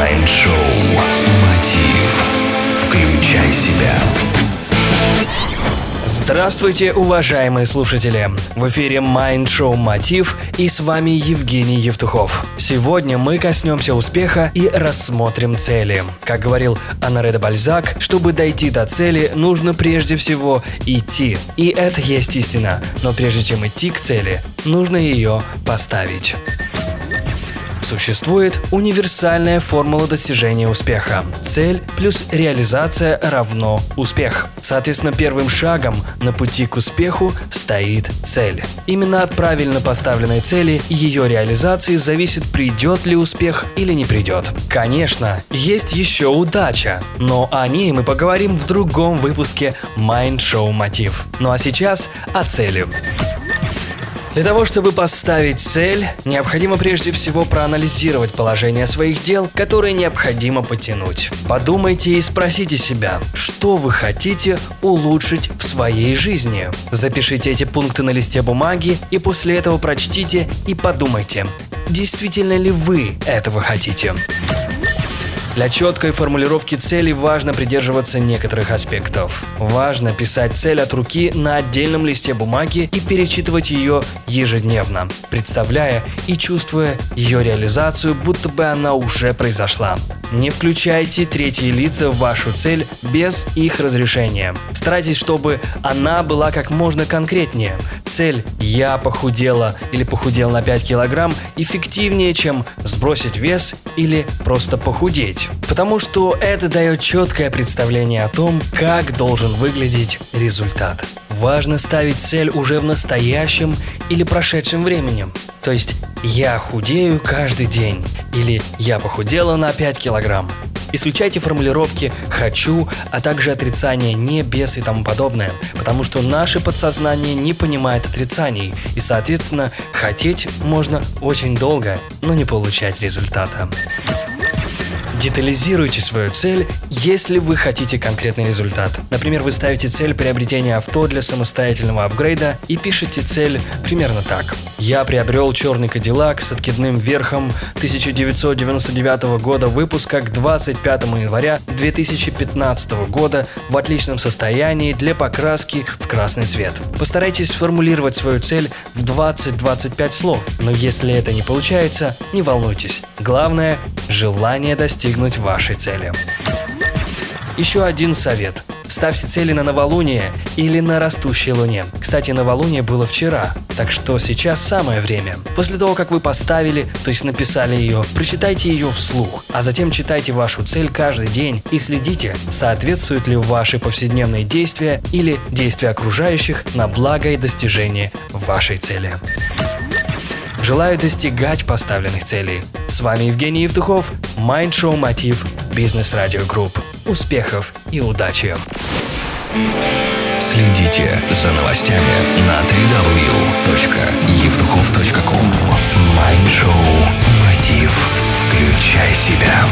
Майнд-шоу «Мотив». Включай себя. Здравствуйте, уважаемые слушатели! В эфире Mind Show Мотив и с вами Евгений Евтухов. Сегодня мы коснемся успеха и рассмотрим цели. Как говорил Анаре де Бальзак, чтобы дойти до цели, нужно прежде всего идти. И это есть истина, но прежде чем идти к цели, нужно ее поставить. Существует универсальная формула достижения успеха. Цель плюс реализация равно успех. Соответственно, первым шагом на пути к успеху стоит цель. Именно от правильно поставленной цели и ее реализации зависит, придет ли успех или не придет. Конечно, есть еще удача, но о ней мы поговорим в другом выпуске Mind Show Мотив. Ну а сейчас о цели. Для того, чтобы поставить цель, необходимо прежде всего проанализировать положение своих дел, которые необходимо потянуть. Подумайте и спросите себя, что вы хотите улучшить в своей жизни. Запишите эти пункты на листе бумаги и после этого прочтите и подумайте, действительно ли вы этого хотите. Для четкой формулировки цели важно придерживаться некоторых аспектов. Важно писать цель от руки на отдельном листе бумаги и перечитывать ее ежедневно, представляя и чувствуя ее реализацию, будто бы она уже произошла. Не включайте третьи лица в вашу цель без их разрешения. Старайтесь, чтобы она была как можно конкретнее. Цель «я похудела» или «похудел на 5 килограмм» эффективнее, чем сбросить вес или просто похудеть. Потому что это дает четкое представление о том, как должен выглядеть результат. Важно ставить цель уже в настоящем или прошедшем времени. То есть «я худею каждый день» или «я похудела на 5 килограмм». Исключайте формулировки «хочу», а также отрицание «не», «без» и тому подобное, потому что наше подсознание не понимает отрицаний, и, соответственно, хотеть можно очень долго, но не получать результата. Детализируйте свою цель, если вы хотите конкретный результат. Например, вы ставите цель приобретения авто для самостоятельного апгрейда и пишете цель примерно так. Я приобрел черный Кадиллак с откидным верхом 1999 года выпуска к 25 января 2015 года в отличном состоянии для покраски в красный цвет. Постарайтесь сформулировать свою цель в 20-25 слов, но если это не получается, не волнуйтесь. Главное – желание достигнуть вашей цели. Еще один совет. Ставьте цели на новолуние или на растущей луне. Кстати, новолуние было вчера, так что сейчас самое время. После того, как вы поставили, то есть написали ее, прочитайте ее вслух, а затем читайте вашу цель каждый день и следите, соответствуют ли ваши повседневные действия или действия окружающих на благо и достижение вашей цели. Желаю достигать поставленных целей. С вами Евгений Евтухов, шоу Мотив, Бизнес Радио Групп. Успехов и удачи! Следите за новостями на www.evtuchov.com Майндшоу «Мотив. Включай себя».